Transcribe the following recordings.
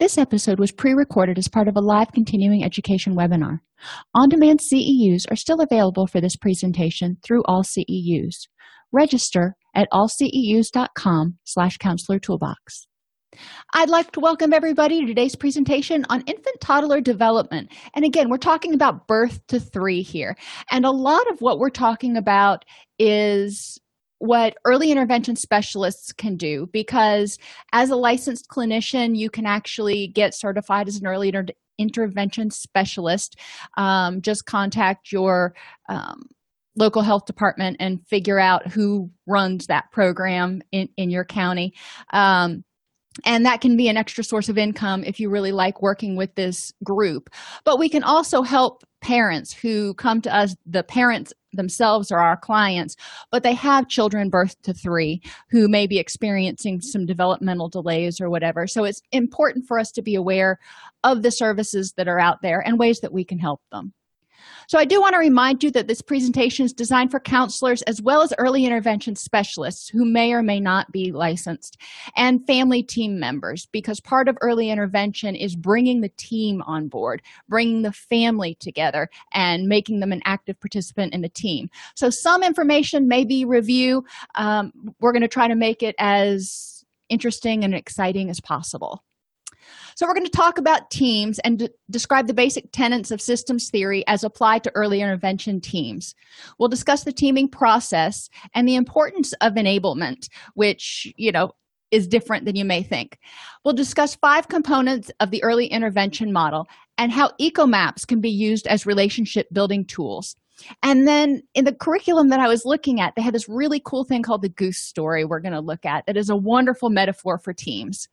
This episode was pre recorded as part of a live continuing education webinar. On demand CEUs are still available for this presentation through AllCEUs. Register at allceus.com slash counselor toolbox. I'd like to welcome everybody to today's presentation on infant toddler development. And again, we're talking about birth to three here. And a lot of what we're talking about is what early intervention specialists can do because as a licensed clinician you can actually get certified as an early inter- intervention specialist. Um, just contact your um, local health department and figure out who runs that program in, in your county. Um, and that can be an extra source of income if you really like working with this group. But we can also help parents who come to us the parents themselves are our clients but they have children birth to three who may be experiencing some developmental delays or whatever. So it's important for us to be aware of the services that are out there and ways that we can help them so, I do want to remind you that this presentation is designed for counselors as well as early intervention specialists who may or may not be licensed and family team members because part of early intervention is bringing the team on board, bringing the family together, and making them an active participant in the team. So, some information may be review. Um, we're going to try to make it as interesting and exciting as possible. So, we're going to talk about teams and d- describe the basic tenets of systems theory as applied to early intervention teams. We'll discuss the teaming process and the importance of enablement, which, you know, is different than you may think. We'll discuss five components of the early intervention model and how ecomaps can be used as relationship building tools. And then in the curriculum that I was looking at, they had this really cool thing called the goose story we're going to look at that is a wonderful metaphor for teams.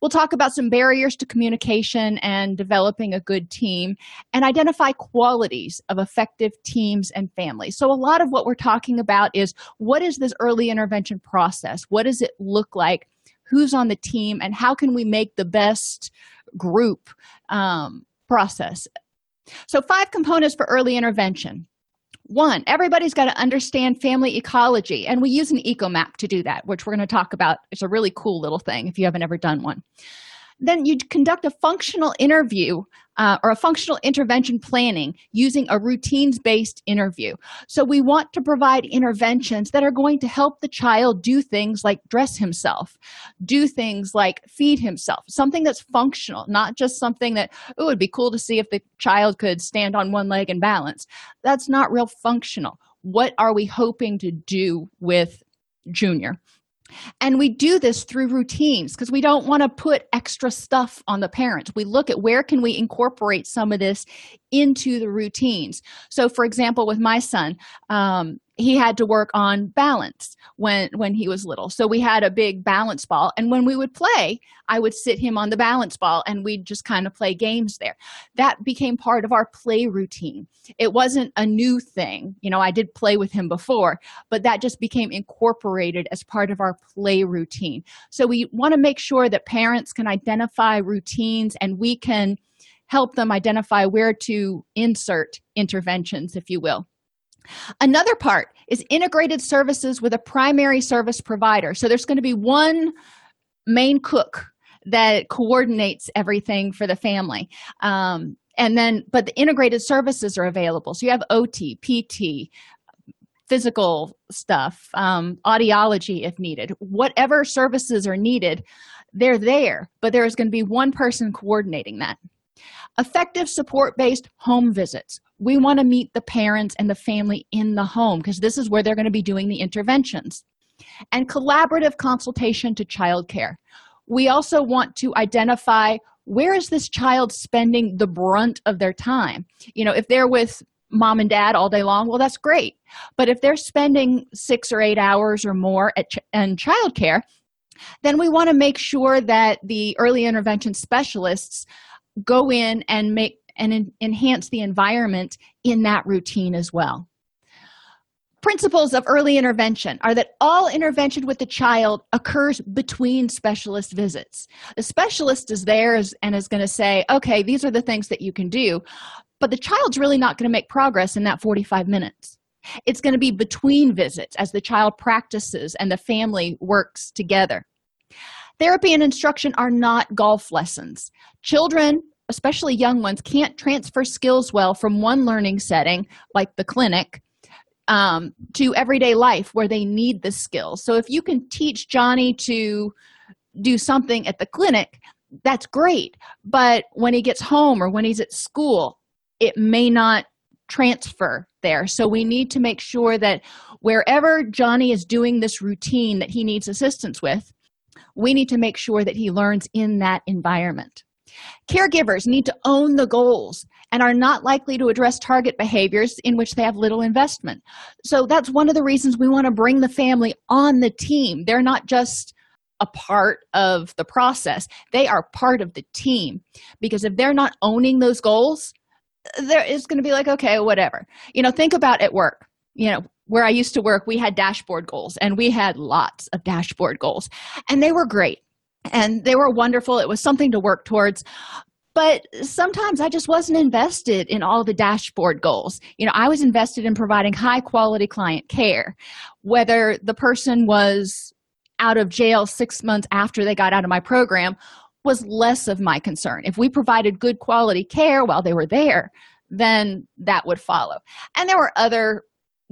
We'll talk about some barriers to communication and developing a good team and identify qualities of effective teams and families. So, a lot of what we're talking about is what is this early intervention process? What does it look like? Who's on the team? And how can we make the best group um, process? So, five components for early intervention one, everybody's got to understand family ecology, and we use an eco map to do that, which we're going to talk about. It's a really cool little thing if you haven't ever done one then you conduct a functional interview uh, or a functional intervention planning using a routines based interview. So, we want to provide interventions that are going to help the child do things like dress himself, do things like feed himself, something that's functional, not just something that, it would be cool to see if the child could stand on one leg and balance. That's not real functional. What are we hoping to do with Junior? And we do this through routines because we don't want to put extra stuff on the parents. We look at where can we incorporate some of this into the routines. So, for example, with my son, um, he had to work on balance when when he was little. So we had a big balance ball and when we would play i would sit him on the balance ball and we'd just kind of play games there. That became part of our play routine. It wasn't a new thing. You know i did play with him before but that just became incorporated as part of our play routine. So we want to make sure that parents can identify routines and we can help them identify where to insert interventions if you will Another part is integrated services with a primary service provider. So there's going to be one main cook that coordinates everything for the family. Um, and then but the integrated services are available so you have ot pt physical stuff um, audiology if needed whatever services are needed they're there but there is going to be one person coordinating that effective support based home visits we want to meet the parents and the family in the home because this is where they're going to be doing the interventions. And collaborative consultation to child care we also want to identify where is this child spending the brunt of their time? You know if they're with mom and dad all day long well that's great. But if they're spending six or eight hours or more at ch- in childcare then we want to make sure that the early intervention specialists go in and make and en- enhance the environment in that routine as well. Principles of early intervention are that all intervention with the child occurs between specialist visits. The specialist is there and is going to say okay these are the things that you can do but the child's really not going to make progress in that 45 minutes. It's going to be between visits as the child practices and the family works together. Therapy and instruction are not golf lessons. Children especially young ones can't transfer skills well from one learning setting like the clinic um, to everyday life where they need the skills. So if you can teach johnny to do something at the clinic that's great. But when he gets home or when he's at school it may not transfer there. So we need to make sure that wherever johnny is doing this routine that he needs assistance with we need to make sure that he learns in that environment caregivers need to own the goals and are not likely to address target behaviors in which they have little investment. So that's one of the reasons we want to bring the family on the team. They're not just a part of the process. They are part of the team. Because if they're not owning those goals there is going to be like okay whatever. You know think about at work. You know where i used to work we had dashboard goals and we had lots of dashboard goals. And they were great and they were wonderful it was something to work towards but sometimes i just wasn't invested in all the dashboard goals you know i was invested in providing high quality client care whether the person was out of jail six months after they got out of my program was less of my concern. If we provided good quality care while they were there, then that would follow. And there were other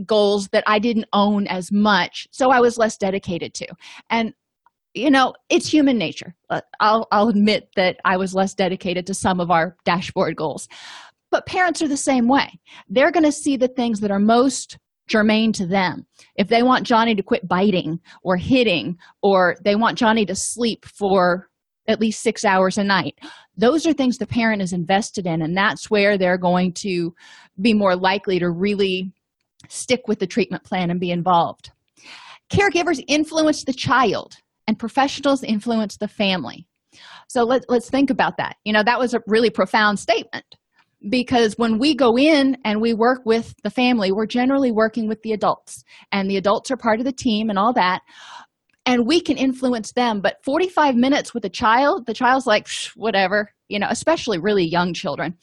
goals that I didn't own as much, so I was less dedicated to. And you know, it's human nature. Uh, I'll I'll admit that I was less dedicated to some of our dashboard goals. But parents are the same way. They're going to see the things that are most germane to them. If they want Johnny to quit biting or hitting, or they want Johnny to sleep for at least six hours a night those are things the parent is invested in and that's where they're going to be more likely to really stick with the treatment plan and be involved caregivers influence the child and professionals influence the family. So let, let's think about that. You know that was a really profound statement because when we go in and we work with the family we're generally working with the adults and the adults are part of the team and all that. And we can influence them but 45 minutes with a child the child's like whatever you know especially really young children.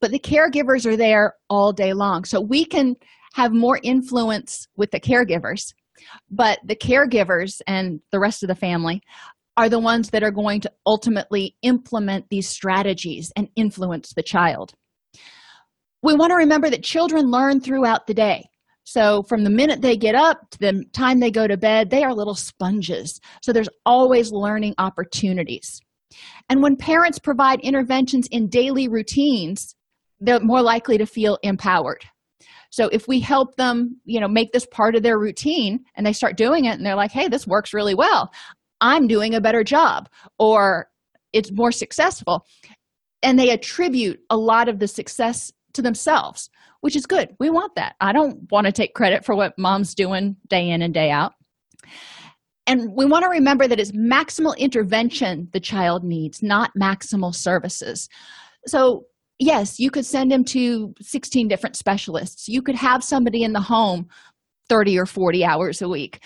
But the caregivers are there all day long. So we can have more influence with the caregivers but the caregivers and the rest of the family are the ones that are going to ultimately implement these strategies and influence the child we want to remember that children learn throughout the day so, from the minute they get up to the time they go to bed, they are little sponges. So, there's always learning opportunities. And when parents provide interventions in daily routines, they're more likely to feel empowered. So, if we help them, you know, make this part of their routine and they start doing it and they're like, hey, this works really well, I'm doing a better job, or it's more successful. And they attribute a lot of the success to themselves which is good. We want that. I don't want to take credit for what mom's doing day in and day out. And we want to remember that it's maximal intervention the child needs, not maximal services. So, yes, you could send him to 16 different specialists. You could have somebody in the home 30 or 40 hours a week.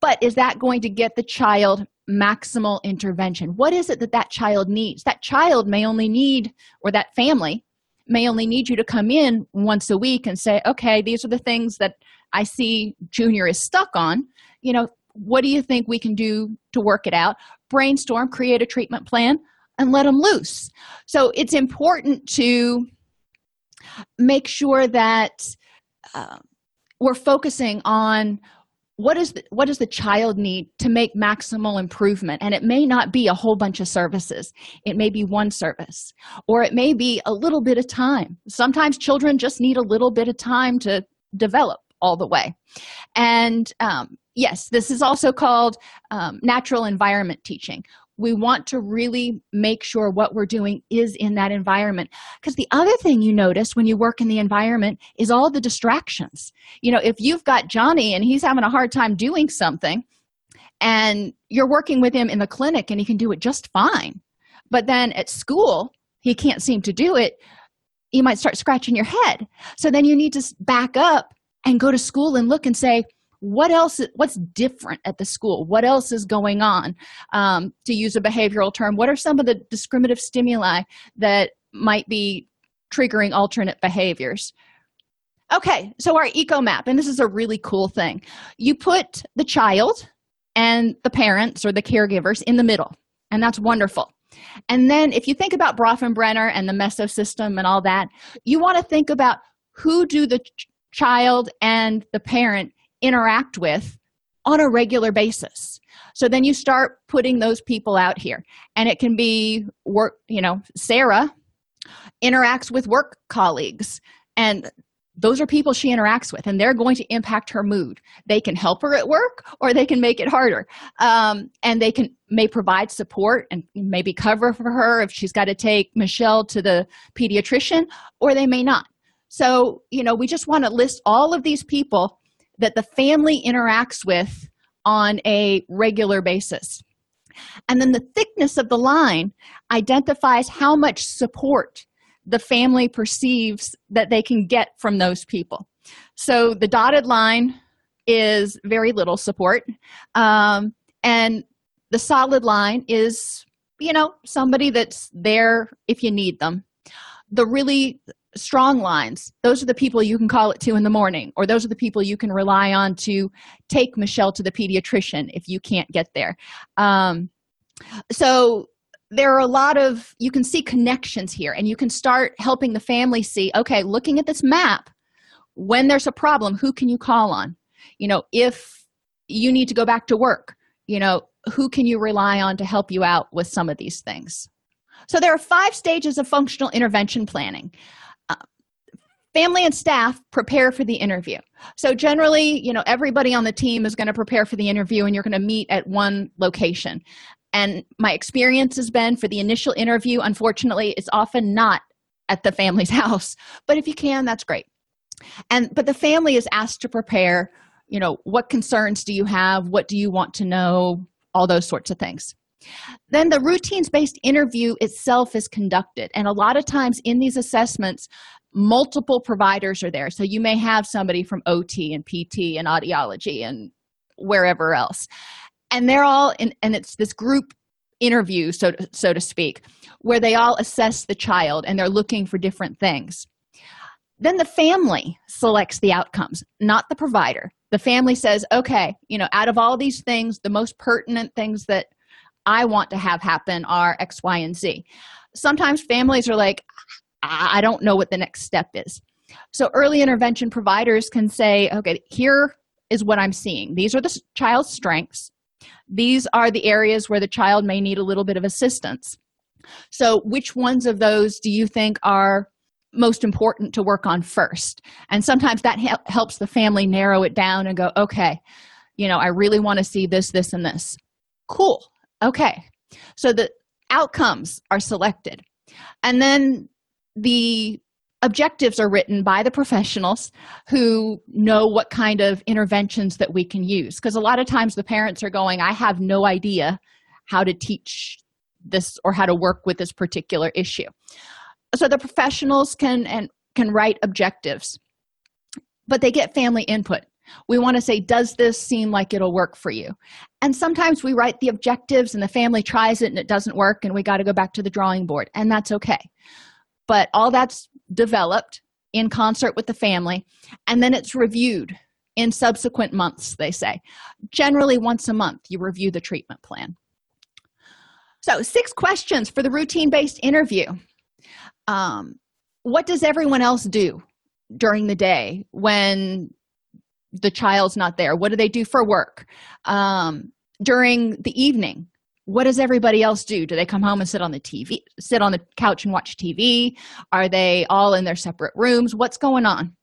But is that going to get the child maximal intervention? What is it that that child needs? That child may only need, or that family may only need you to come in once a week and say, okay, these are the things that I see Junior is stuck on. You know, what do you think we can do to work it out? Brainstorm, create a treatment plan, and let them loose. So it's important to make sure that uh, we're focusing on what is the, what does the child need to make maximal improvement? And it may not be a whole bunch of services. It may be one service. Or it may be a little bit of time. Sometimes children just need a little bit of time to develop all the way. And um, yes this is also called um, natural environment teaching we want to really make sure what we're doing is in that environment. Because the other thing you notice when you work in the environment is all the distractions. You know if you've got johnny and he's having a hard time doing something and you're working with him in the clinic and he can do it just fine but then at school he can't seem to do it you might start scratching your head. So then you need to back up and go to school and look and say what else what's different at the school? What else is going on? Um, to use a behavioral term what are some of the discriminative stimuli that might be triggering alternate behaviors? Okay so our eco map and this is a really cool thing. You put the child and the parents or the caregivers in the middle and that's wonderful. And then if you think about Bronfenbrenner and the mesosystem and all that you want to think about who do the ch- child and the parent interact with on a regular basis. So then you start putting those people out here. And it can be work you know sarah interacts with work colleagues. And those are people she interacts with and they're going to impact her mood. They can help her at work or they can make it harder. Um, and they can may provide support and maybe cover for her if she's got to take michelle to the pediatrician or they may not. So you know we just want to list all of these people that the family interacts with on a regular basis. And then the thickness of the line identifies how much support the family perceives that they can get from those people. So the dotted line is very little support. Um, and the solid line is, you know, somebody that's there if you need them. The really strong lines. Those are the people you can call at two in the morning or those are the people you can rely on to take michelle to the pediatrician if you can't get there. Um, so there are a lot of you can see connections here and you can start helping the family see okay looking at this map when there's a problem who can you call on? You know if you need to go back to work you know who can you rely on to help you out with some of these things? So there are five stages of functional intervention planning family and staff prepare for the interview. So generally you know everybody on the team is going to prepare for the interview and you're going to meet at one location. And my experience has been for the initial interview unfortunately it's often not at the family's house but if you can that's great. And but the family is asked to prepare you know what concerns do you have? What do you want to know? All those sorts of things. Then the routines based interview itself is conducted. And a lot of times in these assessments multiple providers are there. So you may have somebody from ot and pt and audiology and wherever else. And they're all in and it's this group interview so to, so to speak where they all assess the child and they're looking for different things. Then the family selects the outcomes not the provider. The family says okay you know out of all these things the most pertinent things that i want to have happen are x y and z. Sometimes families are like I don't know what the next step is. So, early intervention providers can say, okay, here is what I'm seeing. These are the child's strengths. These are the areas where the child may need a little bit of assistance. So, which ones of those do you think are most important to work on first? And sometimes that helps the family narrow it down and go, okay, you know, I really want to see this, this, and this. Cool. Okay. So the outcomes are selected. And then the objectives are written by the professionals who know what kind of interventions that we can use. Because a lot of times the parents are going i have no idea how to teach this or how to work with this particular issue. So the professionals can and can write objectives but they get family input. We want to say does this seem like it'll work for you? And sometimes we write the objectives and the family tries it and it doesn't work and we got to go back to the drawing board and that's okay but all that's developed in concert with the family and then it's reviewed in subsequent months they say generally once a month you review the treatment plan So, six questions for the routine based interview. Um, what does everyone else do during the day when the child's not there? What do they do for work? Um, during the evening, what does everybody else do? Do they come home and sit on the TV, sit on the couch and watch TV? Are they all in their separate rooms? What's going on?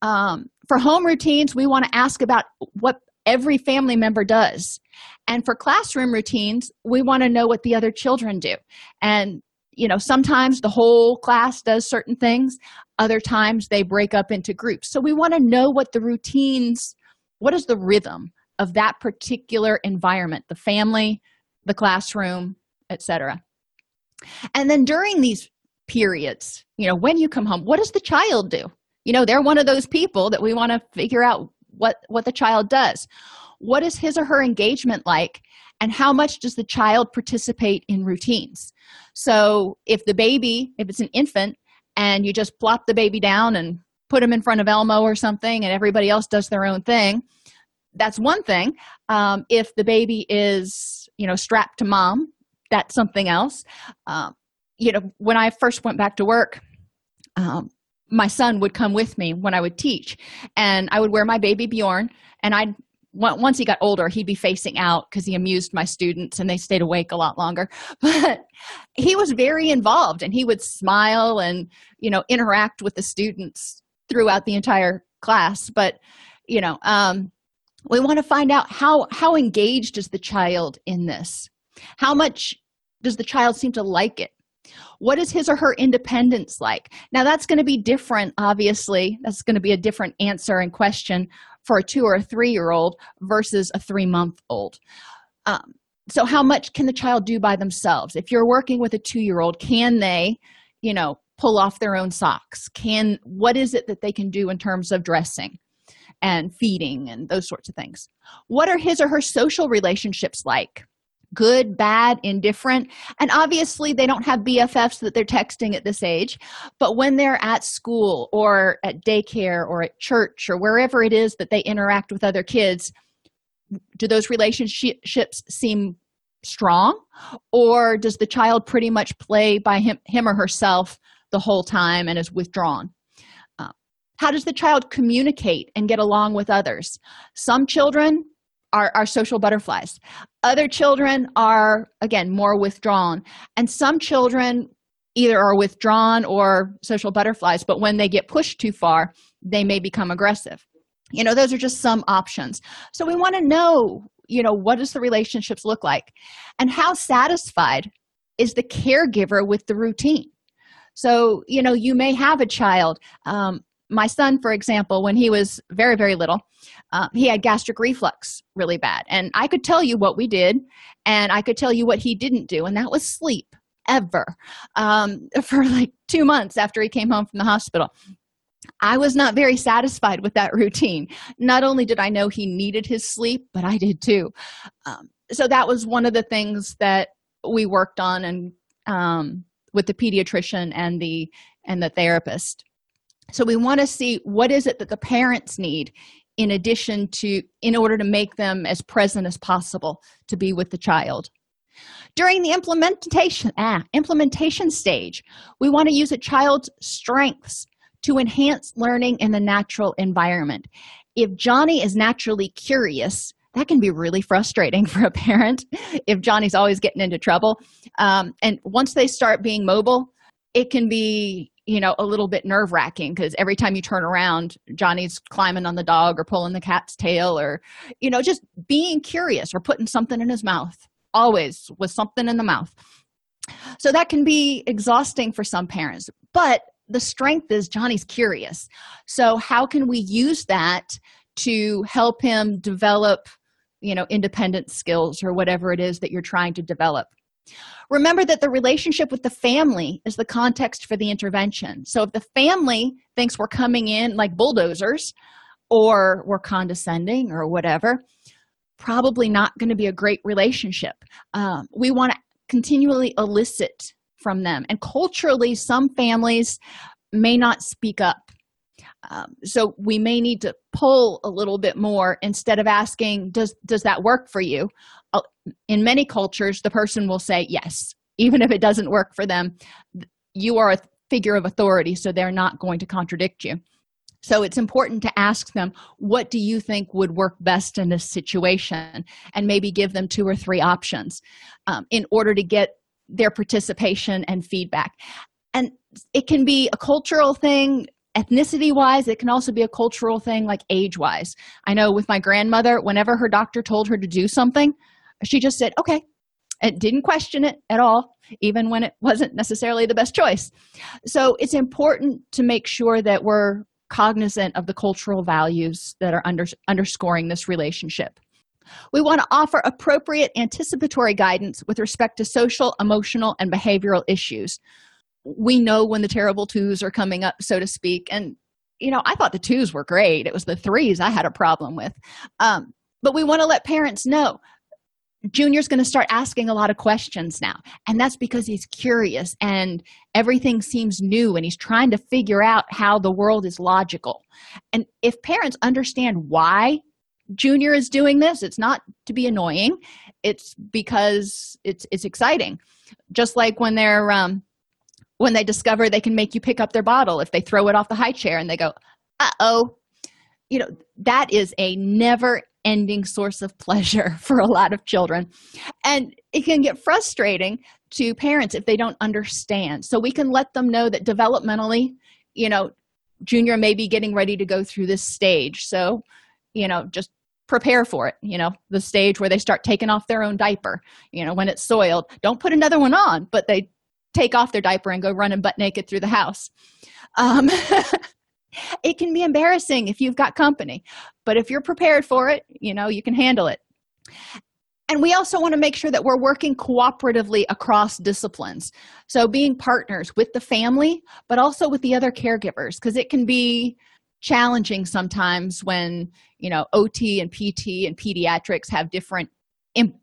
Um, for home routines, we want to ask about what every family member does. And for classroom routines, we want to know what the other children do. And, you know, sometimes the whole class does certain things, other times they break up into groups. So we want to know what the routines, what is the rhythm of that particular environment, the family, the classroom, etc. And then during these periods, you know, when you come home, what does the child do? You know, they're one of those people that we want to figure out what what the child does. What is his or her engagement like and how much does the child participate in routines? So, if the baby, if it's an infant and you just plop the baby down and put him in front of Elmo or something and everybody else does their own thing, that's one thing. Um, if the baby is, you know, strapped to mom, that's something else. Um, you know, when I first went back to work, um, my son would come with me when I would teach, and I would wear my baby Bjorn, and I'd once he got older, he'd be facing out because he amused my students and they stayed awake a lot longer. But he was very involved and he would smile and, you know, interact with the students throughout the entire class. But, you know, um, we want to find out how how engaged is the child in this? How much does the child seem to like it? What is his or her independence like? Now that's going to be different obviously. That's going to be a different answer and question for a two or a three year old versus a three month old um, so how much can the child do by themselves? If you're working with a two year old can they you know pull off their own socks? Can what is it that they can do in terms of dressing and feeding and those sorts of things. What are his or her social relationships like? Good, bad, indifferent. And obviously, they don't have BFFs that they're texting at this age. But when they're at school or at daycare or at church or wherever it is that they interact with other kids, do those relationships seem strong? Or does the child pretty much play by him, him or herself the whole time and is withdrawn? How does the child communicate and get along with others? Some children are, are social butterflies. Other children are, again, more withdrawn. And some children either are withdrawn or social butterflies, but when they get pushed too far, they may become aggressive. You know, those are just some options. So we want to know, you know, what does the relationships look like? And how satisfied is the caregiver with the routine? So, you know, you may have a child um, my son for example when he was very very little uh, he had gastric reflux really bad. And i could tell you what we did and i could tell you what he didn't do and that was sleep ever um, for like two months after he came home from the hospital. I was not very satisfied with that routine. Not only did i know he needed his sleep but i did too. Um, so that was one of the things that we worked on and um, with the pediatrician and the and the therapist so we want to see what is it that the parents need in addition to in order to make them as present as possible to be with the child. During the implementation ah, implementation stage we want to use a child's strengths to enhance learning in the natural environment. If johnny is naturally curious that can be really frustrating for a parent if johnny's always getting into trouble. Um, and once they start being mobile it can be you know a little bit nerve wracking because every time you turn around johnny's climbing on the dog or pulling the cat's tail or you know just being curious or putting something in his mouth always with something in the mouth. So that can be exhausting for some parents but the strength is johnny's curious. So how can we use that to help him develop you know independent skills or whatever it is that you're trying to develop Remember that the relationship with the family is the context for the intervention. So if the family thinks we're coming in like bulldozers or we're condescending or whatever, probably not going to be a great relationship. Um, we want to continually elicit from them. And culturally, some families may not speak up. um, so we may need to pull a little bit more instead of asking does does that work for you in many cultures the person will say yes even if it doesn't work for them. You are a figure of authority so they're not going to contradict you. So it's important to ask them what do you think would work best in this situation? And maybe give them two or three options um, in order to get their participation and feedback. And it can be a cultural thing ethnicity wise it can also be a cultural thing like age wise i know with my grandmother whenever her doctor told her to do something she just said okay and didn't question it at all even when it wasn't necessarily the best choice. So it's important to make sure that we're cognizant of the cultural values that are under, underscoring this relationship. We want to offer appropriate anticipatory guidance with respect to social emotional and behavioral issues. We know when the terrible twos are coming up so to speak and you know i thought the twos were great. It was the threes i had a problem with. Um, but we want to let parents know junior's going to start asking a lot of questions now and that's because he's curious and everything seems new and he's trying to figure out how the world is logical. And if parents understand why junior is doing this it's not to be annoying it's because it's it's exciting. Just like when they're um when they discover they can make you pick up their bottle if they throw it off the high chair and they go uh-oh. You know that is a never ending source of pleasure for a lot of children. And it can get frustrating to parents if they don't understand. So we can let them know that developmentally you know junior may be getting ready to go through this stage. So you know just prepare for it you know the stage where they start taking off their own diaper you know when it's soiled. Don't put another one on but they take off their diaper and go running butt naked through the house. Um, it can be embarrassing if you've got company, but if you're prepared for it, you know, you can handle it. And we also want to make sure that we're working cooperatively across disciplines. So, being partners with the family, but also with the other caregivers, because it can be challenging sometimes when, you know, OT and PT and pediatrics have different imp-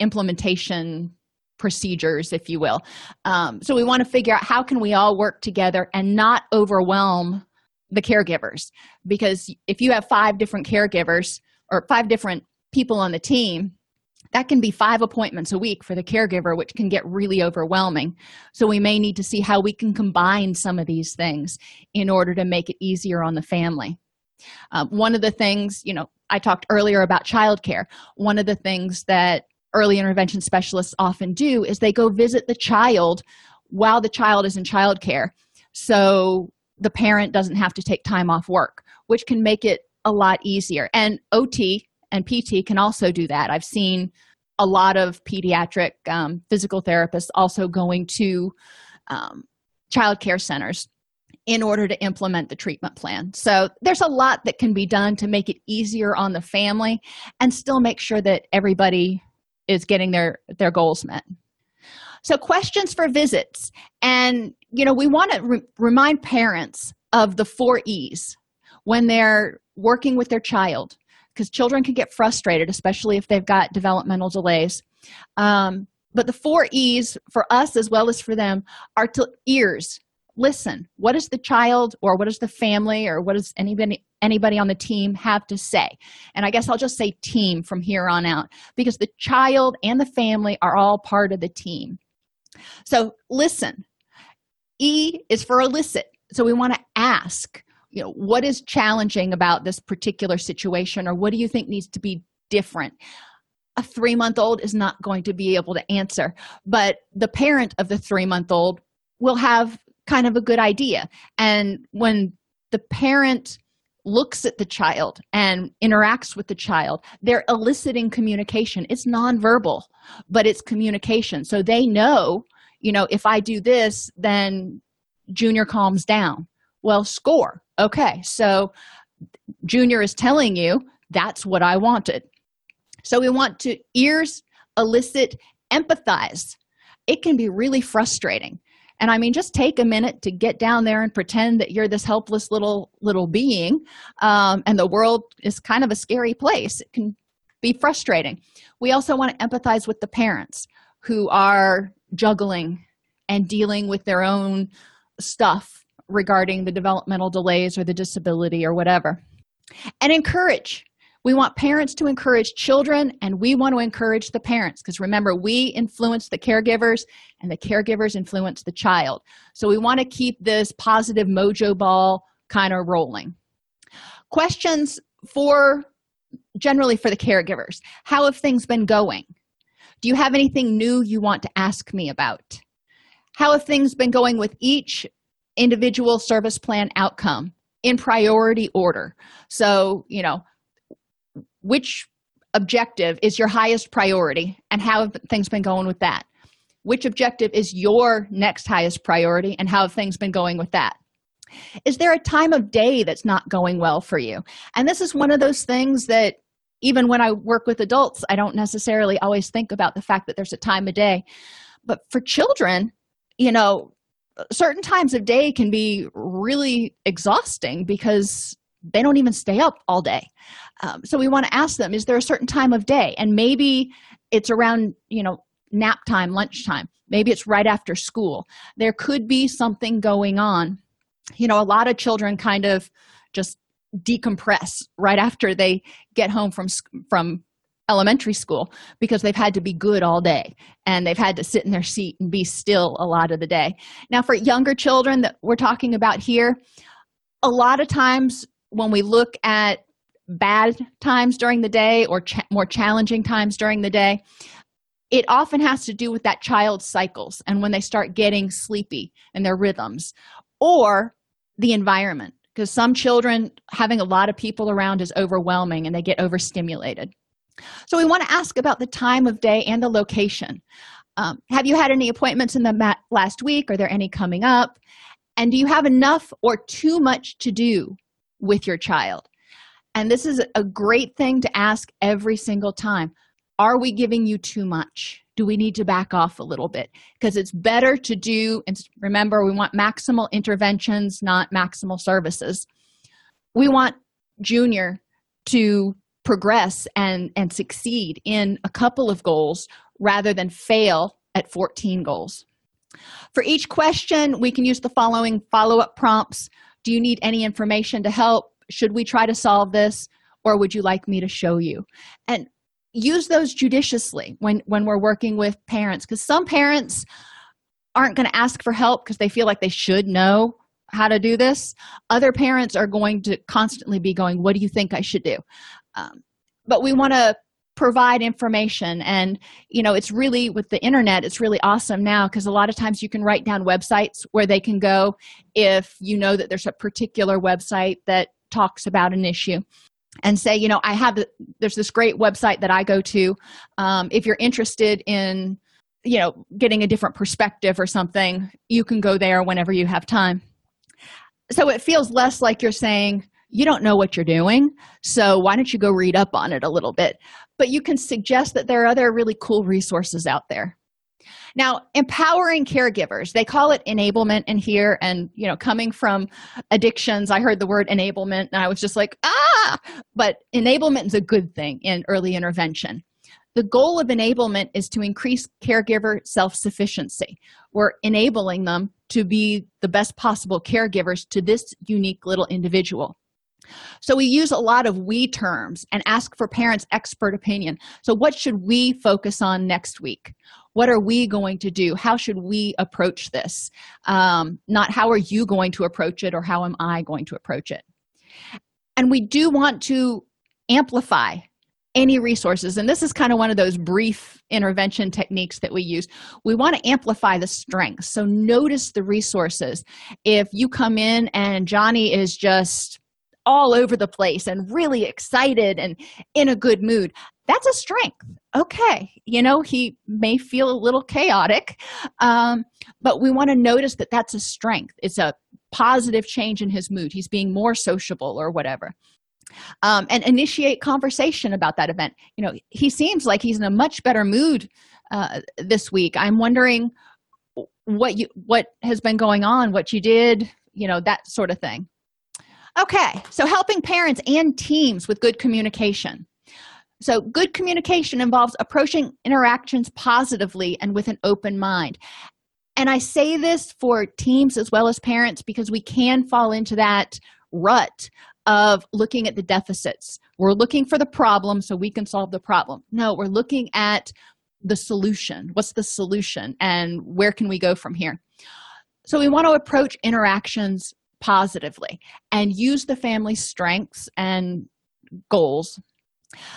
implementation procedures if you will um, so we want to figure out how can we all work together and not overwhelm the caregivers. Because if you have five different caregivers or five different people on the team that can be five appointments a week for the caregiver which can get really overwhelming. So we may need to see how we can combine some of these things in order to make it easier on the family. Um, one of the things you know i talked earlier about childcare. One of the things that early intervention specialists often do is they go visit the child while the child is in childcare. So the parent doesn't have to take time off work which can make it a lot easier. And ot and pt can also do that. I've seen a lot of pediatric um, physical therapists also going to um, child care centers in order to implement the treatment plan. So there's a lot that can be done to make it easier on the family and still make sure that everybody is getting their their goals met. So questions for visits and you know we want to re- remind parents of the four e's when they're working with their child because children can get frustrated especially if they've got developmental delays. Um, but the four e's for us as well as for them are to ears. Listen what does the child or what does the family or what does anybody anybody on the team have to say? And i guess i'll just say team from here on out because the child and the family are all part of the team. So listen e is for elicit so we want to ask you know what is challenging about this particular situation or what do you think needs to be different? A three month old is not going to be able to answer but the parent of the three month old will have kind of a good idea. And when the parent looks at the child and interacts with the child they're eliciting communication. It's nonverbal but it's communication. So they know you know if i do this then junior calms down. Well score. Okay so junior is telling you that's what i wanted. So we want to ears elicit empathize. It can be really frustrating. And i mean just take a minute to get down there and pretend that you're this helpless little little being um, and the world is kind of a scary place. It can be frustrating. We also want to empathize with the parents who are juggling and dealing with their own stuff regarding the developmental delays or the disability or whatever. And encourage. We want parents to encourage children, and we want to encourage the parents because remember, we influence the caregivers, and the caregivers influence the child. So we want to keep this positive mojo ball kind of rolling. Questions for generally for the caregivers How have things been going? Do you have anything new you want to ask me about? How have things been going with each individual service plan outcome in priority order? So, you know, which objective is your highest priority and how have things been going with that which objective is your next highest priority and how have things been going with that is there a time of day that's not going well for you and this is one of those things that even when i work with adults i don't necessarily always think about the fact that there's a time of day. But for children you know certain times of day can be really exhausting because they don't even stay up all day. Um, so we want to ask them is there a certain time of day? And maybe it's around you know nap time lunchtime maybe it's right after school. There could be something going on. You know a lot of children kind of just decompress right after they get home from from elementary school because they've had to be good all day and they've had to sit in their seat and be still a lot of the day. Now for younger children that we're talking about here a lot of times when we look at bad times during the day or more challenging times during the day it often has to do with that child's cycles and when they start getting sleepy and their rhythms or the environment because some children having a lot of people around is overwhelming and they get overstimulated. So we want to ask about the time of day and the location. Um, have you had any appointments in the mat- last week? Are there any coming up? And do you have enough or too much to do with your child? And this is a great thing to ask every single time. Are we giving you too much do we need to back off a little bit? Because it's better to do and remember we want maximal interventions not maximal services. We want junior to progress and and succeed in a couple of goals rather than fail at 14 goals. For each question we can use the following follow-up prompts. Do you need any information to help? Should we try to solve this? Or would you like me to show you? And use those judiciously when when we're working with parents because some parents aren't going to ask for help because they feel like they should know how to do this. Other parents are going to constantly be going what do you think i should do? Um, but we want to provide information and you know it's really with the internet it's really awesome now because a lot of times you can write down websites where they can go if you know that there's a particular website that talks about an issue and say you know i have there's this great website that i go to um, if you're interested in you know getting a different perspective or something you can go there whenever you have time. So it feels less like you're saying you don't know what you're doing so why don't you go read up on it a little bit? But you can suggest that there are other really cool resources out there now empowering caregivers they call it enablement in here and you know coming from addictions i heard the word enablement and i was just like ah! But enablement is a good thing in early intervention. The goal of enablement is to increase caregiver self-sufficiency. We're enabling them to be the best possible caregivers to this unique little individual. So we use a lot of we terms and ask for parents expert opinion. So what should we focus on next week what are we going to do? How should we approach this? Um, not how are you going to approach it or how am i going to approach it? And we do want to amplify any resources. And this is kind of one of those brief intervention techniques that we use. We want to amplify the strengths so notice the resources. If you come in and johnny is just all over the place and really excited and in a good mood. That's a strength. Okay you know he may feel a little chaotic um, but we want to notice that that's a strength. It's a positive change in his mood. He's being more sociable or whatever. Um, and initiate conversation about that event. You know he seems like he's in a much better mood uh, this week. I'm wondering what you what has been going on what you did you know that sort of thing okay so helping parents and teams with good communication. So, good communication involves approaching interactions positively and with an open mind. and i say this for teams as well as parents because we can fall into that rut of looking at the deficits. We're looking for the problem so we can solve the problem. No we're looking at the solution. What's the solution and where can we go from here? So we want to approach interactions positively and use the family's strengths and goals.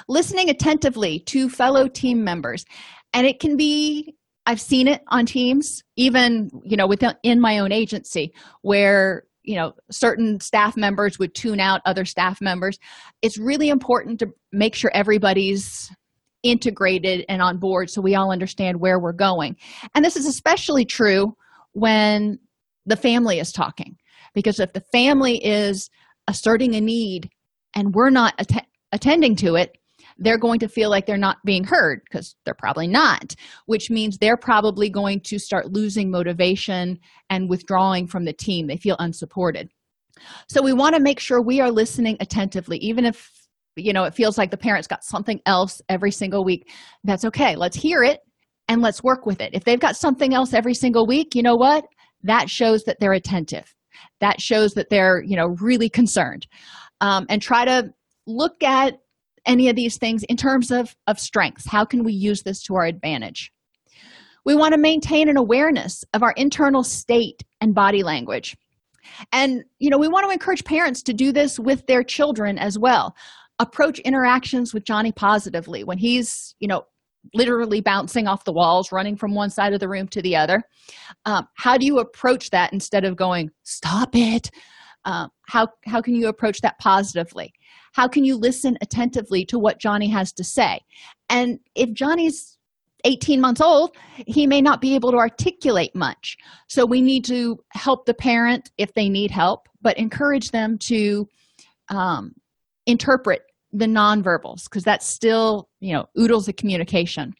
Listening attentively to fellow team members. And it can be i've seen it on teams even you know within in my own agency where you know certain staff members would tune out other staff members. It's really important to make sure everybody's integrated and on board so we all understand where we're going. And this is especially true when the family is talking because if the family is asserting a need and we're not att- attending to it they're going to feel like they're not being heard because they're probably not which means they're probably going to start losing motivation and withdrawing from the team. They feel unsupported. So we want to make sure we are listening attentively even if you know it feels like the parents got something else every single week that's okay. Let's hear it and let's work with it. If they've got something else every single week you know what? That shows that they're attentive that shows that they're you know really concerned. Um, and try to look at any of these things in terms of of strengths. How can we use this to our advantage? We want to maintain an awareness of our internal state and body language. And you know we want to encourage parents to do this with their children as well. Approach interactions with johnny positively. When he's you know literally bouncing off the walls running from one side of the room to the other. Um, how do you approach that instead of going stop it um, how how can you approach that positively? How can you listen attentively to what johnny has to say? And if johnny's 18 months old he may not be able to articulate much. So we need to help the parent if they need help but encourage them to um, interpret the nonverbals because that's still you know oodles of communication.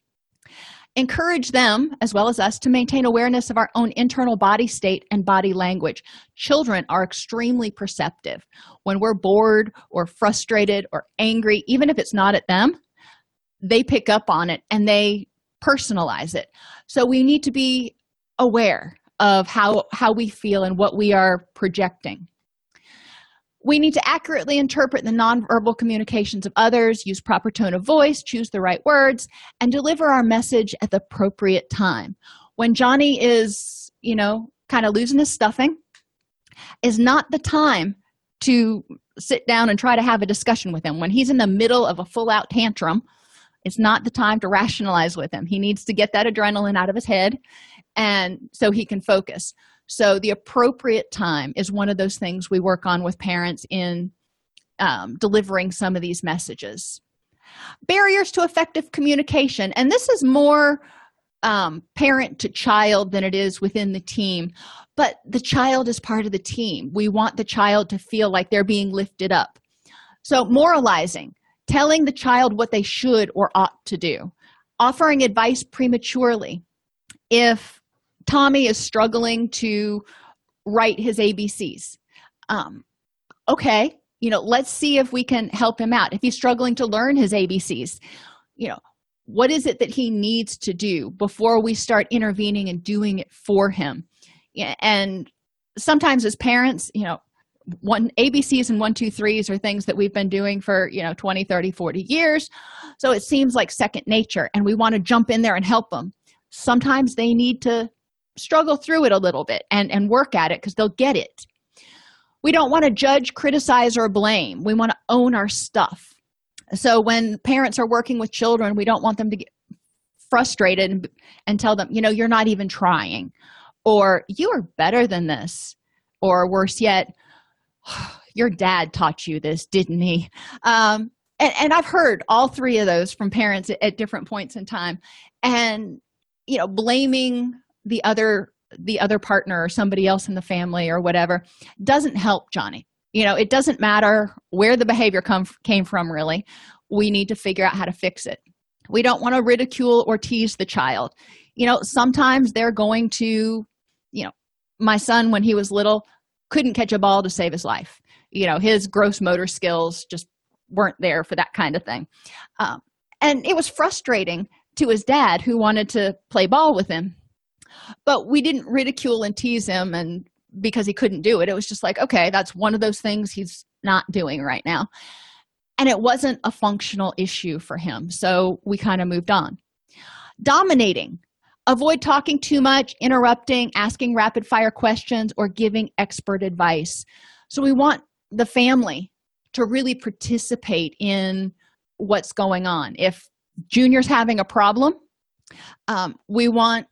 Encourage them as well as us to maintain awareness of our own internal body state and body language. Children are extremely perceptive. When we're bored or frustrated or angry even if it's not at them they pick up on it and they personalize it. So we need to be aware of how how we feel and what we are projecting we need to accurately interpret the nonverbal communications of others, use proper tone of voice, choose the right words, and deliver our message at the appropriate time. When Johnny is, you know, kind of losing his stuffing, is not the time to sit down and try to have a discussion with him. When he's in the middle of a full out tantrum, it's not the time to rationalize with him. He needs to get that adrenaline out of his head and so he can focus. So, the appropriate time is one of those things we work on with parents in um, delivering some of these messages. Barriers to effective communication, and this is more um, parent to child than it is within the team, but the child is part of the team. We want the child to feel like they're being lifted up. So, moralizing, telling the child what they should or ought to do, offering advice prematurely. If Tommy is struggling to write his ABCs. Um, okay, you know, let's see if we can help him out. If he's struggling to learn his ABCs, you know, what is it that he needs to do before we start intervening and doing it for him? And sometimes as parents, you know, one abcs and one two threes are things that we've been doing for you know 20 30 40 years so it seems like second nature and we want to jump in there and help them sometimes they need to struggle through it a little bit and and work at it because they'll get it. We don't want to judge criticize or blame. We want to own our stuff. So when parents are working with children we don't want them to get frustrated and, and tell them you know you're not even trying or you are better than this or worse yet your dad taught you this didn't he? Um, and, and i've heard all three of those from parents at, at different points in time. And you know blaming the other the other partner or somebody else in the family or whatever doesn't help johnny. You know it doesn't matter where the behavior come came from really. We need to figure out how to fix it. We don't want to ridicule or tease the child. You know sometimes they're going to you know my son when he was little couldn't catch a ball to save his life. You know his gross motor skills just weren't there for that kind of thing. Um, and it was frustrating to his dad who wanted to play ball with him but we didn't ridicule and tease him and because he couldn't do it it was just like okay that's one of those things he's not doing right now. And it wasn't a functional issue for him so we kind of moved on. Dominating. Avoid talking too much interrupting asking rapid fire questions or giving expert advice. So we want the family to really participate in what's going on. If junior's having a problem um, we want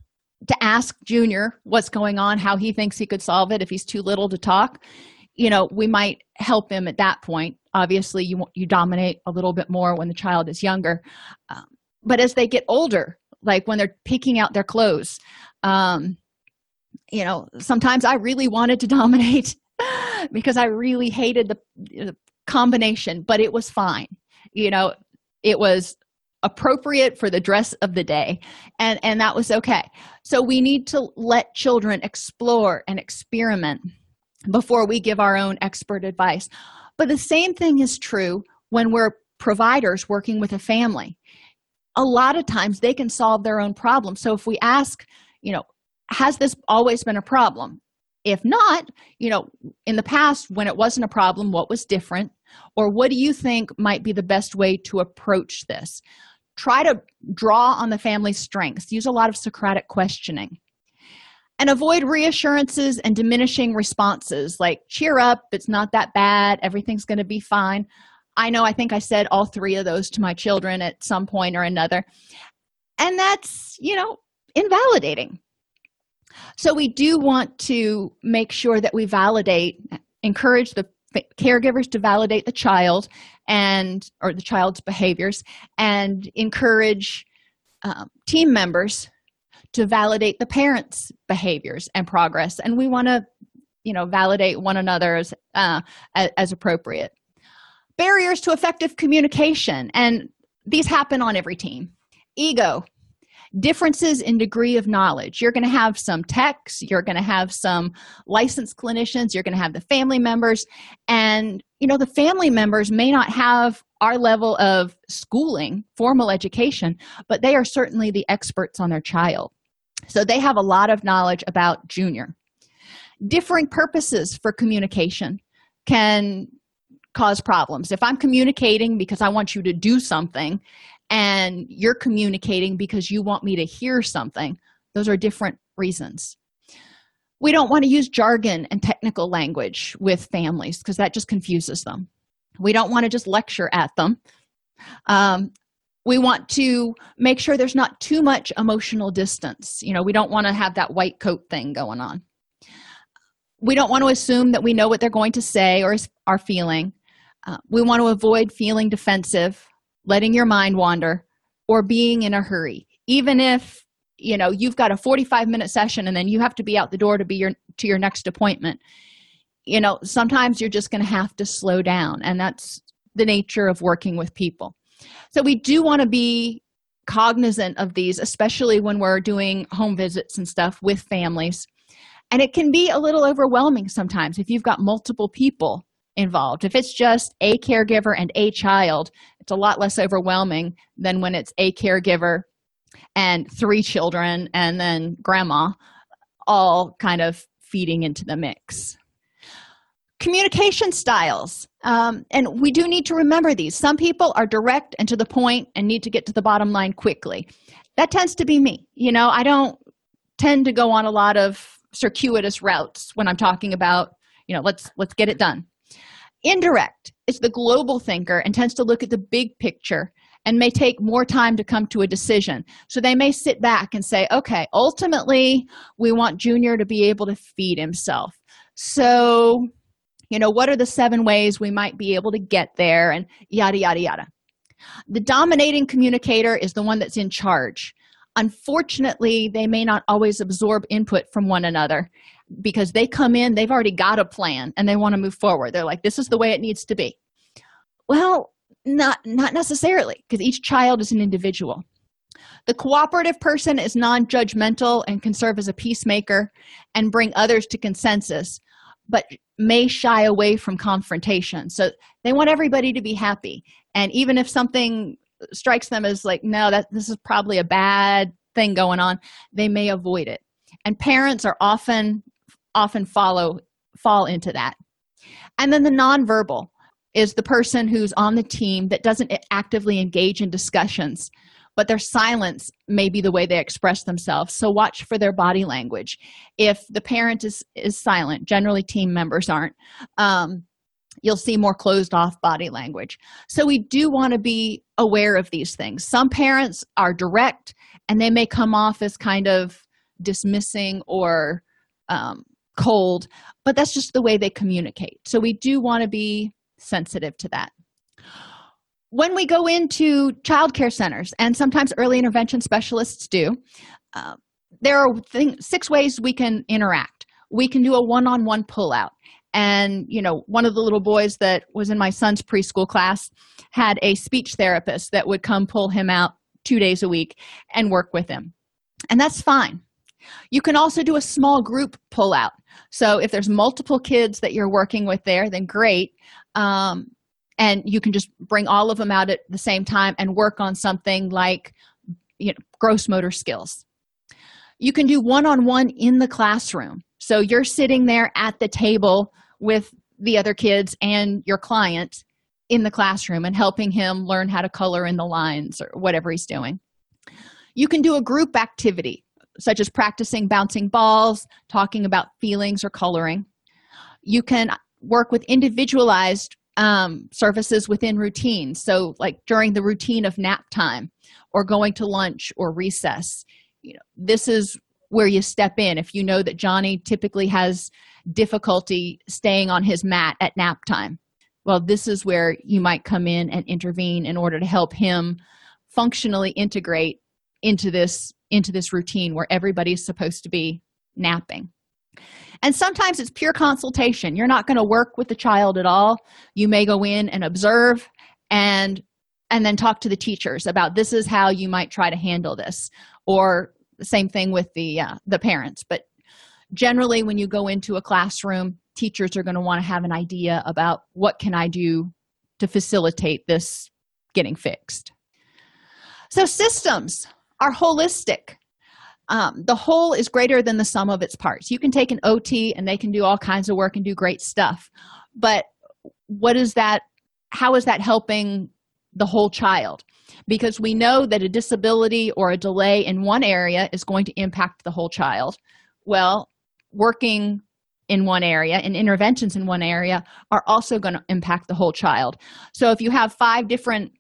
to ask junior what's going on how he thinks he could solve it if he's too little to talk. You know we might help him at that point. Obviously you you dominate a little bit more when the child is younger. Um, but as they get older like when they're picking out their clothes um, you know sometimes i really wanted to dominate because i really hated the, the combination but it was fine. You know it was appropriate for the dress of the day. And and that was okay. So we need to let children explore and experiment before we give our own expert advice. But the same thing is true when we're providers working with a family. A lot of times they can solve their own problem. So if we ask you know has this always been a problem? If not you know in the past when it wasn't a problem what was different? Or what do you think might be the best way to approach this try to draw on the family's strengths use a lot of socratic questioning and avoid reassurances and diminishing responses like cheer up it's not that bad everything's going to be fine. I know i think i said all three of those to my children at some point or another and that's you know invalidating. So we do want to make sure that we validate encourage the caregivers to validate the child and or the child's behaviors and encourage um, team members to validate the parents behaviors and progress. And we want to you know validate one another as, uh, as, as appropriate. Barriers to effective communication and these happen on every team. Ego differences in degree of knowledge. You're going to have some techs you're going to have some licensed clinicians you're going to have the family members and you know the family members may not have our level of schooling formal education but they are certainly the experts on their child. So they have a lot of knowledge about junior. Differing purposes for communication can cause problems. If i'm communicating because i want you to do something and you're communicating because you want me to hear something. Those are different reasons. We don't want to use jargon and technical language with families because that just confuses them. We don't want to just lecture at them. Um, we want to make sure there's not too much emotional distance. You know we don't want to have that white coat thing going on. We don't want to assume that we know what they're going to say or are feeling. Uh, we want to avoid feeling defensive letting your mind wander or being in a hurry. Even if you know you've got a 45 minute session and then you have to be out the door to be your to your next appointment you know sometimes you're just going to have to slow down and that's the nature of working with people. So we do want to be cognizant of these especially when we're doing home visits and stuff with families. And it can be a little overwhelming sometimes if you've got multiple people involved. If it's just a caregiver and a child, it's a lot less overwhelming than when it's a caregiver and three children and then grandma all kind of feeding into the mix. Communication styles. Um, and we do need to remember these. Some people are direct and to the point and need to get to the bottom line quickly. That tends to be me. You know, I don't tend to go on a lot of circuitous routes when I'm talking about, you know, let's let's get it done Indirect is the global thinker and tends to look at the big picture and may take more time to come to a decision. So they may sit back and say, okay, ultimately, we want Junior to be able to feed himself. So, you know, what are the seven ways we might be able to get there? And yada, yada, yada. The dominating communicator is the one that's in charge. Unfortunately, they may not always absorb input from one another because they come in they've already got a plan and they want to move forward. They're like this is the way it needs to be. Well not not necessarily because each child is an individual. The cooperative person is non-judgmental and can serve as a peacemaker and bring others to consensus but may shy away from confrontation. So they want everybody to be happy. And even if something strikes them as like no that this is probably a bad thing going on they may avoid it. And parents are often often follow fall into that. And then the nonverbal is the person who's on the team that doesn't actively engage in discussions but their silence may be the way they express themselves. So watch for their body language. If the parent is is silent generally team members aren't um, you'll see more closed off body language. So we do want to be aware of these things. Some parents are direct and they may come off as kind of dismissing or um, cold but that's just the way they communicate. So we do want to be sensitive to that. When we go into childcare centers and sometimes early intervention specialists do uh, there are six ways we can interact. We can do a one-on-one pull-out. And you know one of the little boys that was in my son's preschool class had a speech therapist that would come pull him out two days a week and work with him. And that's fine you can also do a small group pull out so if there's multiple kids that you're working with there then great. Um, and you can just bring all of them out at the same time and work on something like you know gross motor skills. You can do one-on-one in the classroom. So you're sitting there at the table with the other kids and your client in the classroom and helping him learn how to color in the lines or whatever he's doing. You can do a group activity such as practicing bouncing balls talking about feelings or coloring. You can work with individualized um, services within routines. So like during the routine of nap time or going to lunch or recess you know this is where you step in. If you know that johnny typically has difficulty staying on his mat at nap time well this is where you might come in and intervene in order to help him functionally integrate into this into this routine where everybody's supposed to be napping. And sometimes it's pure consultation. You're not going to work with the child at all. You may go in and observe and and then talk to the teachers about this is how you might try to handle this. Or the same thing with the uh, the parents. But generally when you go into a classroom teachers are going to want to have an idea about what can i do to facilitate this getting fixed? So systems are holistic. Um, the whole is greater than the sum of its parts. You can take an ot and they can do all kinds of work and do great stuff but what is that how is that helping the whole child? Because we know that a disability or a delay in one area is going to impact the whole child. Well working in one area and interventions in one area are also going to impact the whole child. So if you have five different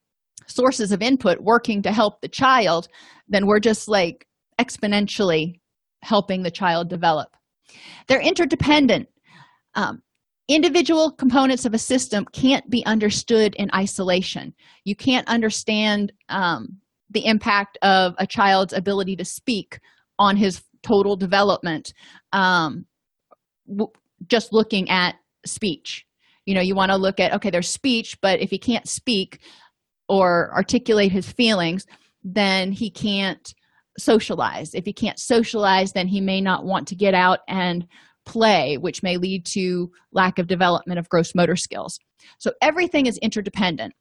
sources of input working to help the child then we're just like exponentially helping the child develop. They're interdependent. Um, individual components of a system can't be understood in isolation. You can't understand um, the impact of a child's ability to speak on his total development um, w- just looking at speech. You know you want to look at okay there's speech but if he can't speak or articulate his feelings then he can't socialize. If he can't socialize then he may not want to get out and play which may lead to lack of development of gross motor skills. So everything is interdependent.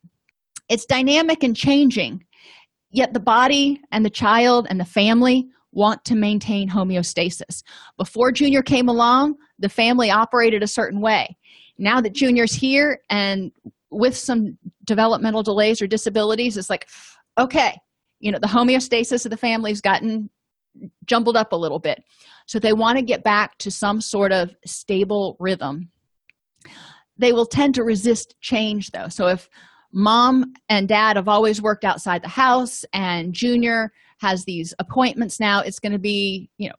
It's dynamic and changing yet the body and the child and the family want to maintain homeostasis. Before junior came along the family operated a certain way. Now that junior's here and with some developmental delays or disabilities it's like okay you know the homeostasis of the family's gotten jumbled up a little bit. So they want to get back to some sort of stable rhythm. They will tend to resist change though. So if mom and dad have always worked outside the house and junior has these appointments now it's going to be you know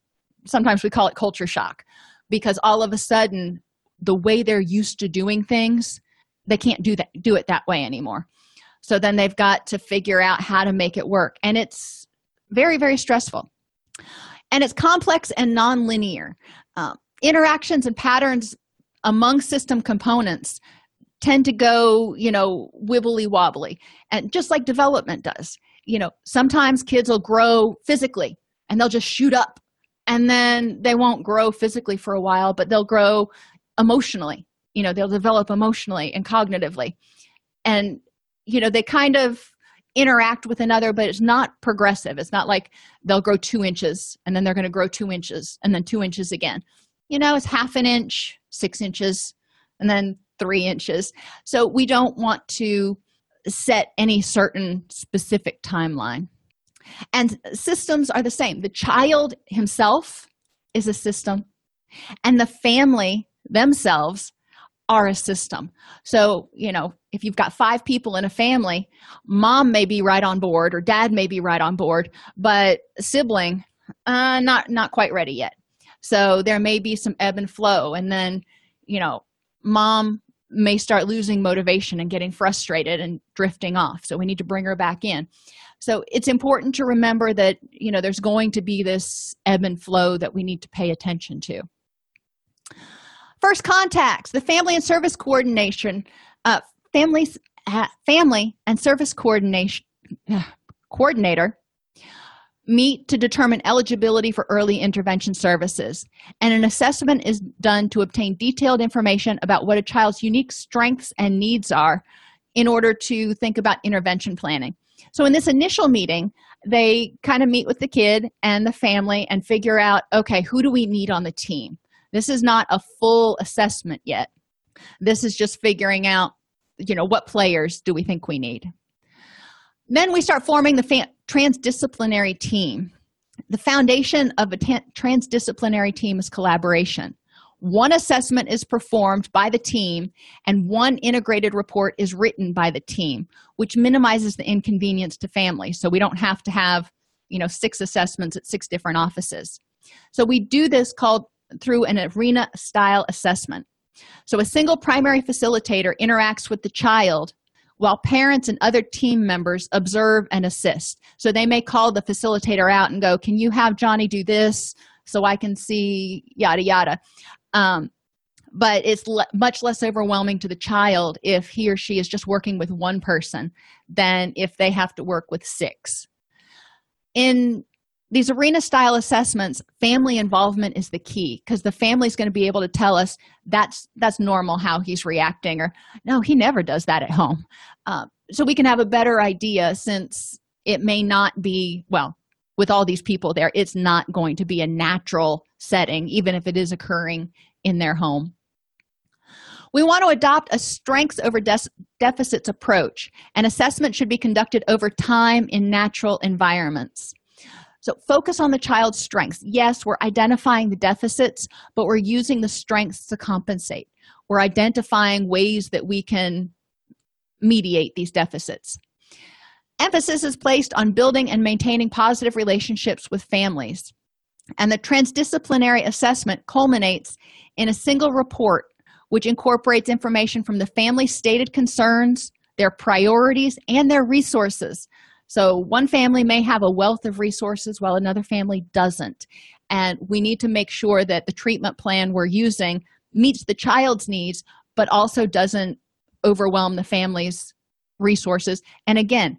sometimes we call it culture shock because all of a sudden the way they're used to doing things they can't do that do it that way anymore so then they've got to figure out how to make it work. And it's very very stressful. And it's complex and nonlinear. Uh, interactions and patterns among system components tend to go you know wibbly wobbly. And just like development does. You know sometimes kids will grow physically and they'll just shoot up. And then they won't grow physically for a while but they'll grow emotionally. You know they'll develop emotionally and cognitively. And you know they kind of interact with another but it's not progressive. It's not like they'll grow two inches and then they're going to grow two inches and then two inches again. You know it's half an inch six inches and then three inches. So we don't want to set any certain specific timeline. And systems are the same. The child himself is a system and the family themselves are a system. So you know if you've got five people in a family mom may be right on board or dad may be right on board but sibling uh not not quite ready yet. So there may be some ebb and flow and then you know mom may start losing motivation and getting frustrated and drifting off. So we need to bring her back in. So it's important to remember that you know there's going to be this ebb and flow that we need to pay attention to. First contacts the family and service coordination uh, families family and service coordination uh, coordinator meet to determine eligibility for early intervention services. And an assessment is done to obtain detailed information about what a child's unique strengths and needs are in order to think about intervention planning. So in this initial meeting they kind of meet with the kid and the family and figure out okay who do we need on the team? This is not a full assessment yet. This is just figuring out you know what players do we think we need? Then we start forming the transdisciplinary team. The foundation of a t- transdisciplinary team is collaboration. One assessment is performed by the team and one integrated report is written by the team which minimizes the inconvenience to families so we don't have to have you know six assessments at six different offices. So we do this called through an arena style assessment so a single primary facilitator interacts with the child while parents and other team members observe and assist. So they may call the facilitator out and go can you have johnny do this so i can see yada yada? Um, but it's le- much less overwhelming to the child if he or she is just working with one person than if they have to work with six. In these arena style assessments family involvement is the key because the family is going to be able to tell us that's that's normal how he's reacting or no he never does that at home. Uh, so we can have a better idea since it may not be well with all these people there it's not going to be a natural setting even if it is occurring in their home. We want to adopt a strengths over de- deficits approach. And assessment should be conducted over time in natural environments so focus on the child's strengths. Yes, we're identifying the deficits, but we're using the strengths to compensate. We're identifying ways that we can mediate these deficits. Emphasis is placed on building and maintaining positive relationships with families. And the transdisciplinary assessment culminates in a single report which incorporates information from the family's stated concerns, their priorities, and their resources so one family may have a wealth of resources while another family doesn't. And we need to make sure that the treatment plan we're using meets the child's needs, but also doesn't overwhelm the family's resources. And again,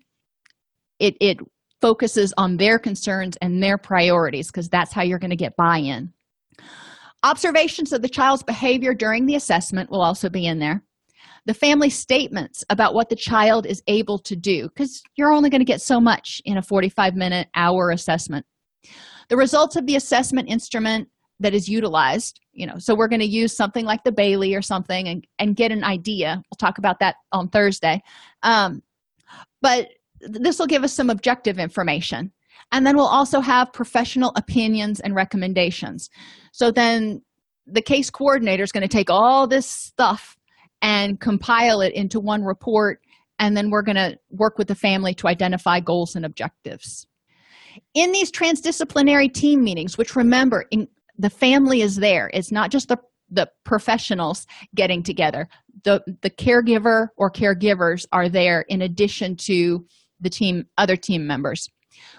it, it focuses on their concerns and their priorities because that's how you're going to get buy in. Observations of the child's behavior during the assessment will also be in there the family statements about what the child is able to do because you're only going to get so much in a 45 minute hour assessment. The results of the assessment instrument that is utilized you know so we're going to use something like the Bayley or something and, and get an idea. We'll talk about that on thursday. Um, but this will give us some objective information. And then we'll also have professional opinions and recommendations. So then the case coordinator is going to take all this stuff and compile it into one report and then we're going to work with the family to identify goals and objectives. In these transdisciplinary team meetings which remember in, the family is there. It's not just the the professionals getting together. The the caregiver or caregivers are there in addition to the team other team members.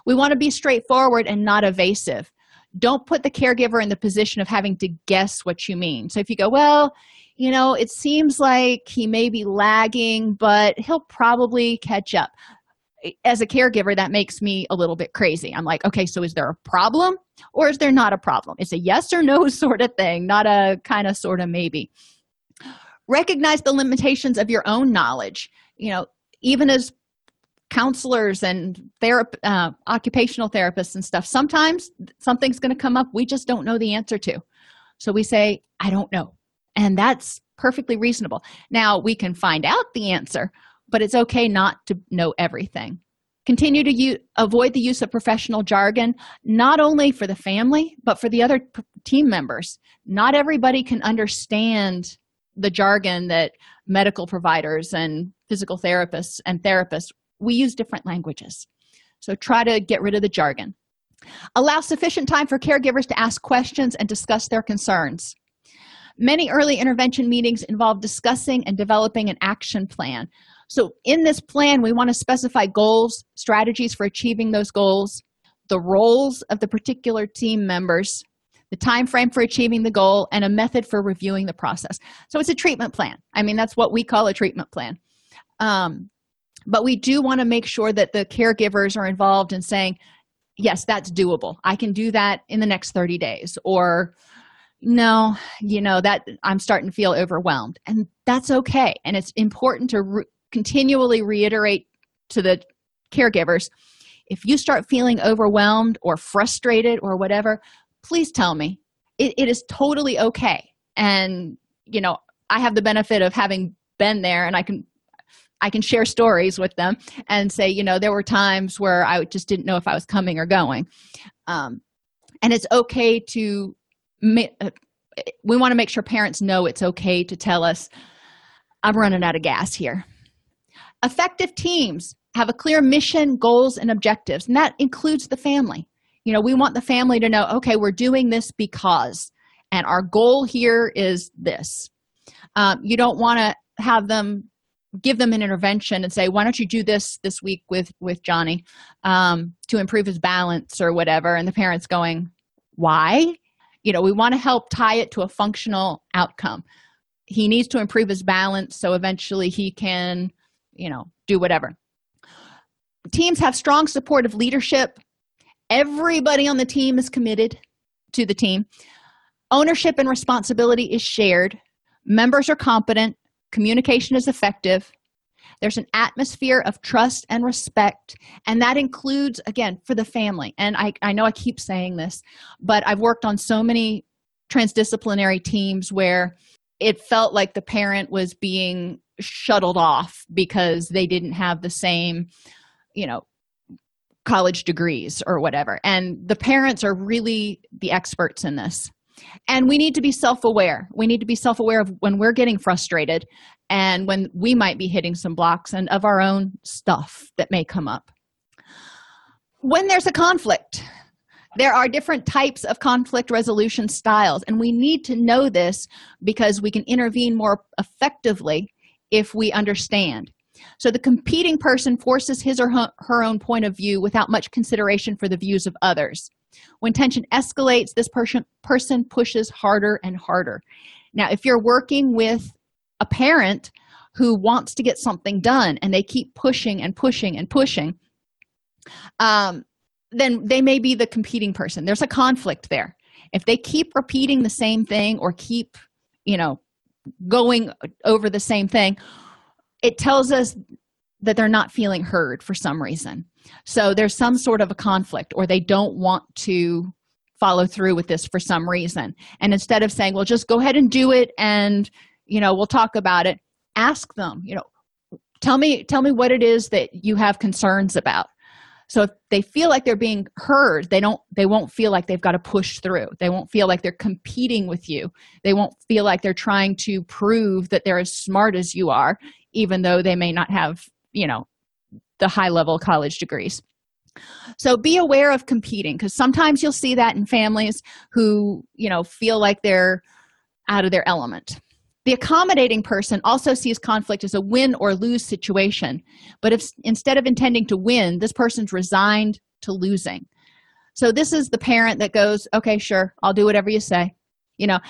We want to be straightforward and not evasive. Don't put the caregiver in the position of having to guess what you mean. So if you go well you know, it seems like he may be lagging, but he'll probably catch up. As a caregiver, that makes me a little bit crazy. I'm like, okay, so is there a problem or is there not a problem? It's a yes or no sort of thing, not a kind of sort of maybe. Recognize the limitations of your own knowledge. You know, even as counselors and therap- uh, occupational therapists and stuff sometimes something's going to come up we just don't know the answer to so we say i don't know and that's perfectly reasonable. Now we can find out the answer but it's okay not to know everything. Continue to u- avoid the use of professional jargon not only for the family but for the other p- team members. Not everybody can understand the jargon that medical providers and physical therapists and therapists we use different languages. So try to get rid of the jargon. Allow sufficient time for caregivers to ask questions and discuss their concerns many early intervention meetings involve discussing and developing an action plan. So in this plan we want to specify goals strategies for achieving those goals the roles of the particular team members the time frame for achieving the goal and a method for reviewing the process. So it's a treatment plan. I mean that's what we call a treatment plan. Um, but we do want to make sure that the caregivers are involved in saying yes that's doable. I can do that in the next 30 days or no you know that i'm starting to feel overwhelmed and that's okay and it's important to re- continually reiterate to the caregivers if you start feeling overwhelmed or frustrated or whatever please tell me. It, it is totally okay and you know i have the benefit of having been there and i can i can share stories with them and say you know there were times where i just didn't know if i was coming or going. Um, and it's okay to we want to make sure parents know it's okay to tell us i'm running out of gas here. Effective teams have a clear mission goals and objectives and that includes the family. You know we want the family to know okay we're doing this because and our goal here is this. Um, you don't want to have them give them an intervention and say why don't you do this this week with with johnny um, to improve his balance or whatever? And the parents going why you know we want to help tie it to a functional outcome. He needs to improve his balance so eventually he can you know do whatever. Teams have strong supportive leadership. Everybody on the team is committed to the team. Ownership and responsibility is shared. Members are competent. Communication is effective there's an atmosphere of trust and respect and that includes again for the family. And i, I know i keep saying this but i've worked on so many transdisciplinary teams where it felt like the parent was being shuttled off because they didn't have the same you know college degrees or whatever. And the parents are really the experts in this and we need to be self-aware. We need to be self-aware of when we're getting frustrated and when we might be hitting some blocks and of our own stuff that may come up. When there's a conflict there are different types of conflict resolution styles. And we need to know this because we can intervene more effectively if we understand. So the competing person forces his or her own point of view without much consideration for the views of others when tension escalates this person person pushes harder and harder. Now if you're working with a parent who wants to get something done and they keep pushing and pushing and pushing um, then they may be the competing person. There's a conflict there. If they keep repeating the same thing or keep you know going over the same thing it tells us that they're not feeling heard for some reason so there's some sort of a conflict or they don't want to follow through with this for some reason. And instead of saying well just go ahead and do it and you know we'll talk about it ask them you know tell me tell me what it is that you have concerns about. So if they feel like they're being heard they don't they won't feel like they've got to push through. They won't feel like they're competing with you. They won't feel like they're trying to prove that they're as smart as you are even though they may not have you know the high level college degrees. So be aware of competing because sometimes you'll see that in families who you know feel like they're out of their element. The accommodating person also sees conflict as a win or lose situation but if instead of intending to win this person's resigned to losing. So this is the parent that goes okay sure i'll do whatever you say. You know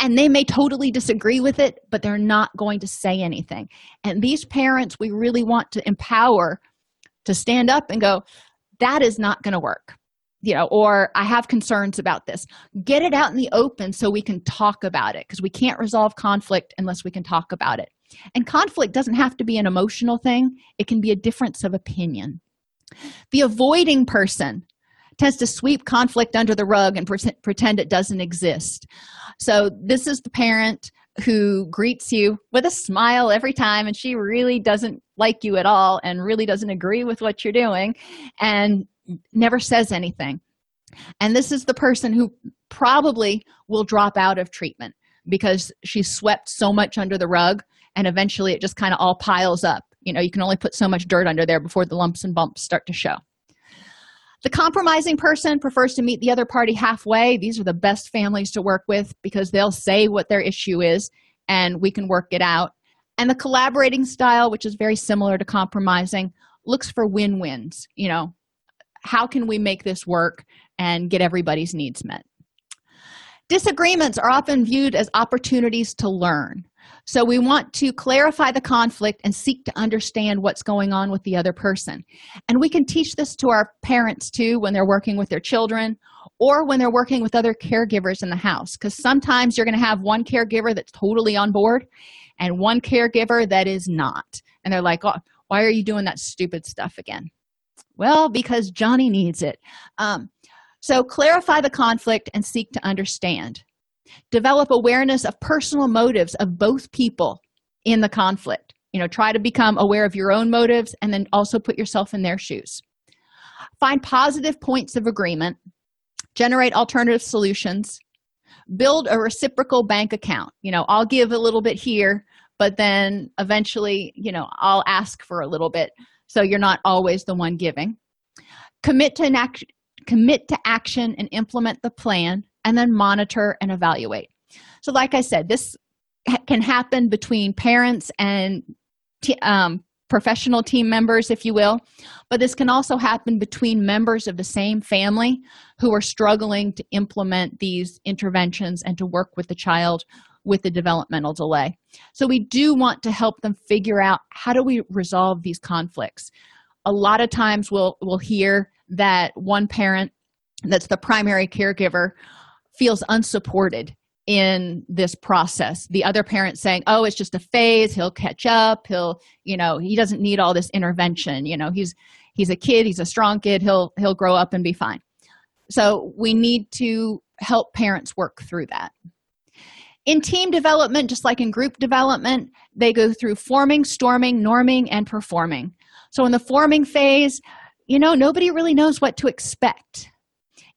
and they may totally disagree with it but they're not going to say anything. And these parents we really want to empower to stand up and go that is not going to work you know or i have concerns about this. Get it out in the open so we can talk about it because we can't resolve conflict unless we can talk about it. And conflict doesn't have to be an emotional thing, it can be a difference of opinion. The avoiding person tends to sweep conflict under the rug and pre- pretend it doesn't exist. So, this is the parent who greets you with a smile every time, and she really doesn't like you at all and really doesn't agree with what you're doing and never says anything. And this is the person who probably will drop out of treatment because she's swept so much under the rug and eventually it just kind of all piles up. You know, you can only put so much dirt under there before the lumps and bumps start to show. The compromising person prefers to meet the other party halfway. These are the best families to work with because they'll say what their issue is and we can work it out. And the collaborating style, which is very similar to compromising, looks for win wins. You know, how can we make this work and get everybody's needs met? Disagreements are often viewed as opportunities to learn. So we want to clarify the conflict and seek to understand what's going on with the other person. And we can teach this to our parents too when they're working with their children or when they're working with other caregivers in the house. Because sometimes you're going to have one caregiver that's totally on board and one caregiver that is not. And they're like, oh, why are you doing that stupid stuff again? Well, because Johnny needs it. Um, so clarify the conflict and seek to understand. Develop awareness of personal motives of both people in the conflict. You know, try to become aware of your own motives and then also put yourself in their shoes. Find positive points of agreement, generate alternative solutions, build a reciprocal bank account. You know, I'll give a little bit here, but then eventually, you know, I'll ask for a little bit. So you're not always the one giving. Commit to an act, commit to action and implement the plan and then monitor and evaluate. So, like I said, this can happen between parents and t- um, professional team members, if you will, but this can also happen between members of the same family who are struggling to implement these interventions and to work with the child with the developmental delay. So, we do want to help them figure out how do we resolve these conflicts. A lot of times we'll, we'll hear that one parent that's the primary caregiver feels unsupported in this process. The other parent saying oh it's just a phase. He'll catch up. He'll you know he doesn't need all this intervention. You know he's he's a kid. He's a strong kid. He'll he'll grow up and be fine. So we need to help parents work through that. In team development just like in group development they go through forming storming norming and performing. So in the forming phase you know nobody really knows what to expect.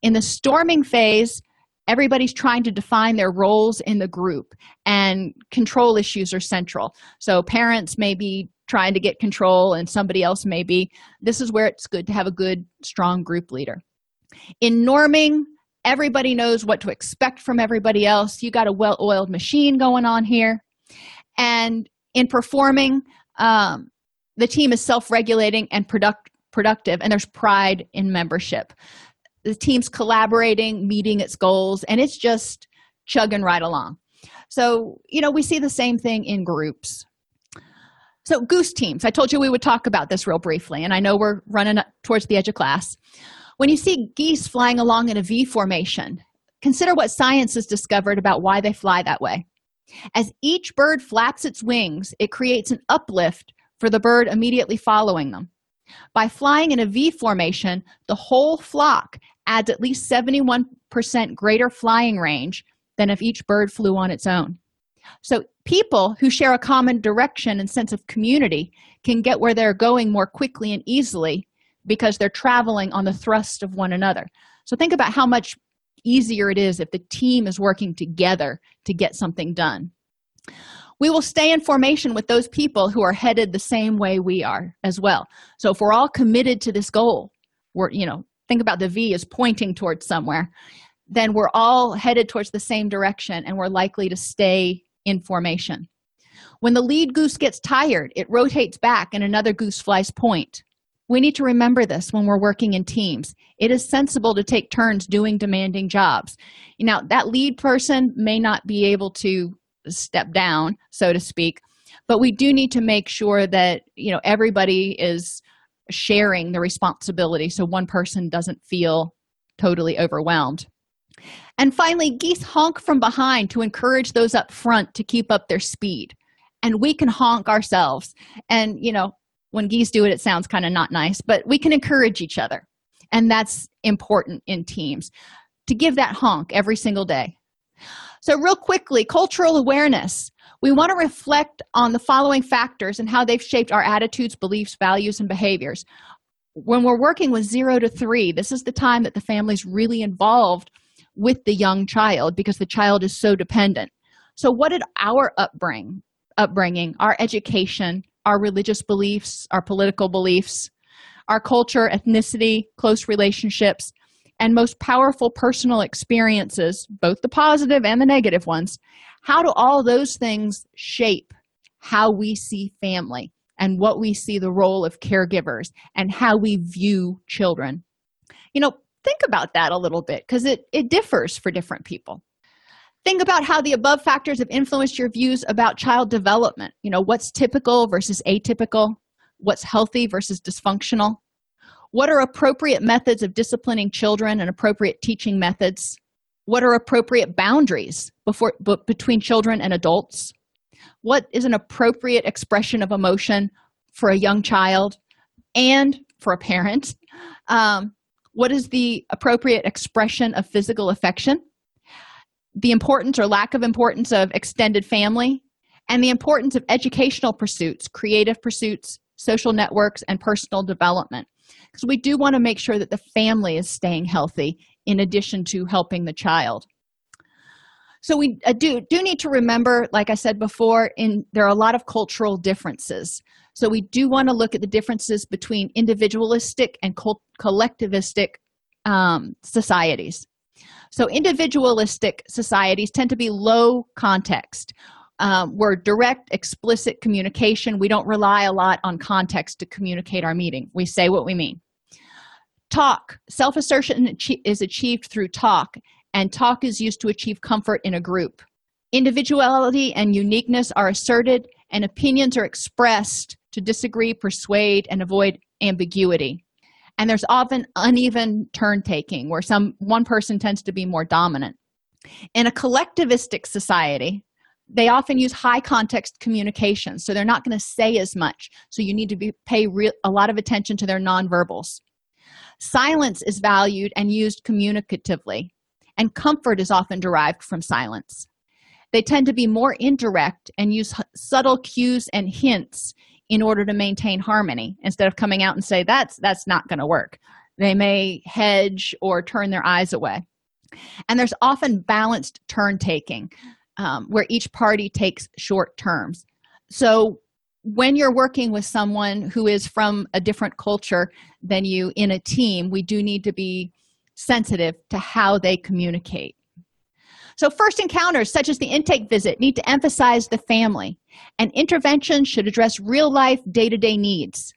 In the storming phase everybody's trying to define their roles in the group and control issues are central. So parents may be trying to get control and somebody else may be. This is where it's good to have a good strong group leader. In norming everybody knows what to expect from everybody else. You got a well-oiled machine going on here. And in performing um, the team is self-regulating and product, productive and there's pride in membership the team's collaborating meeting its goals and it's just chugging right along. So you know we see the same thing in groups. So goose teams. I told you we would talk about this real briefly and i know we're running towards the edge of class. When you see geese flying along in a v formation consider what science has discovered about why they fly that way. As each bird flaps its wings it creates an uplift for the bird immediately following them. By flying in a V formation, the whole flock adds at least 71% greater flying range than if each bird flew on its own. So, people who share a common direction and sense of community can get where they're going more quickly and easily because they're traveling on the thrust of one another. So, think about how much easier it is if the team is working together to get something done we will stay in formation with those people who are headed the same way we are as well so if we're all committed to this goal we're you know think about the v as pointing towards somewhere then we're all headed towards the same direction and we're likely to stay in formation. When the lead goose gets tired it rotates back and another goose flies point. We need to remember this when we're working in teams. It is sensible to take turns doing demanding jobs. Now that lead person may not be able to step down so to speak but we do need to make sure that you know everybody is sharing the responsibility so one person doesn't feel totally overwhelmed. And finally geese honk from behind to encourage those up front to keep up their speed. And we can honk ourselves. And you know when geese do it it sounds kind of not nice but we can encourage each other. And that's important in teams to give that honk every single day. So real quickly cultural awareness we want to reflect on the following factors and how they've shaped our attitudes beliefs values and behaviors. When we're working with zero to three this is the time that the family's really involved with the young child because the child is so dependent. So what did our upbringing upbringing our education our religious beliefs our political beliefs our culture ethnicity close relationships and most powerful personal experiences both the positive and the negative ones how do all those things shape how we see family and what we see the role of caregivers and how we view children? You know think about that a little bit because it, it differs for different people. Think about how the above factors have influenced your views about child development. You know what's typical versus atypical? What's healthy versus dysfunctional? What are appropriate methods of disciplining children and appropriate teaching methods what are appropriate boundaries before between children and adults? What is an appropriate expression of emotion for a young child and for a parent? Um, what is the appropriate expression of physical affection? The importance or lack of importance of extended family? And the importance of educational pursuits creative pursuits social networks and personal development. Because we do want to make sure that the family is staying healthy in addition to helping the child. So we uh, do do need to remember like i said before in there are a lot of cultural differences. So we do want to look at the differences between individualistic and collectivistic um, societies. So individualistic societies tend to be low context um, we're direct explicit communication. We don't rely a lot on context to communicate our meeting. We say what we mean talk self-assertion is achieved through talk and talk is used to achieve comfort in a group. Individuality and uniqueness are asserted, and opinions are expressed to disagree, persuade, and avoid ambiguity. And there's often uneven turn taking where some one person tends to be more dominant. In a collectivistic society, they often use high context communication, so they're not going to say as much. So you need to be, pay real, a lot of attention to their nonverbals. Silence is valued and used communicatively and comfort is often derived from silence. They tend to be more indirect and use subtle cues and hints in order to maintain harmony instead of coming out and say that's that's not going to work. They may hedge or turn their eyes away. And there's often balanced turn taking um, where each party takes short terms. So when you're working with someone who is from a different culture than you in a team, we do need to be sensitive to how they communicate. So, first encounters, such as the intake visit, need to emphasize the family, and interventions should address real life, day to day needs.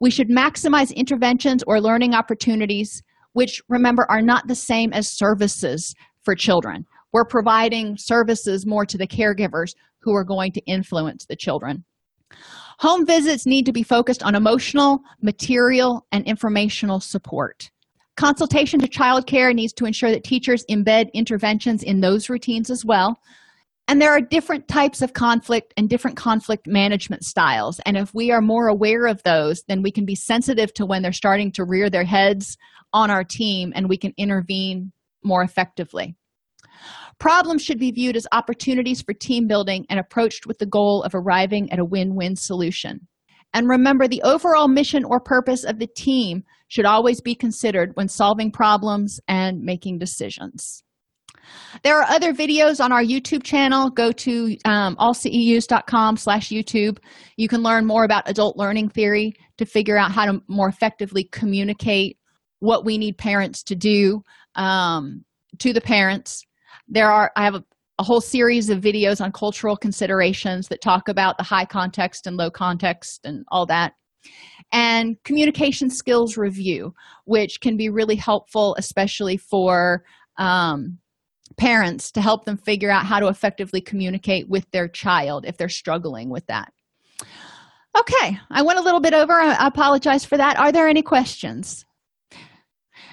We should maximize interventions or learning opportunities, which remember are not the same as services for children. We're providing services more to the caregivers who are going to influence the children. Home visits need to be focused on emotional, material, and informational support. Consultation to child care needs to ensure that teachers embed interventions in those routines as well. And there are different types of conflict and different conflict management styles. And if we are more aware of those, then we can be sensitive to when they're starting to rear their heads on our team and we can intervene more effectively. Problems should be viewed as opportunities for team building and approached with the goal of arriving at a win win solution. And remember, the overall mission or purpose of the team should always be considered when solving problems and making decisions. There are other videos on our YouTube channel. Go to um, allceus.com slash YouTube. You can learn more about adult learning theory to figure out how to more effectively communicate what we need parents to do um, to the parents. There are, I have a, a whole series of videos on cultural considerations that talk about the high context and low context and all that and communication skills review, which can be really helpful, especially for um, parents to help them figure out how to effectively communicate with their child if they're struggling with that. Okay, I went a little bit over. I apologize for that. Are there any questions?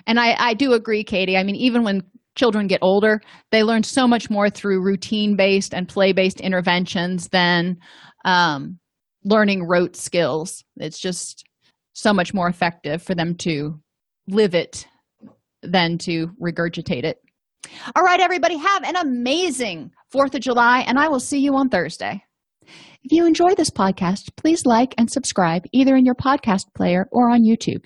And I, I do agree, Katie. I mean, even when children get older, they learn so much more through routine based and play based interventions than um, learning rote skills. It's just so much more effective for them to live it than to regurgitate it. All right, everybody, have an amazing 4th of July, and I will see you on Thursday. If you enjoy this podcast, please like and subscribe either in your podcast player or on YouTube.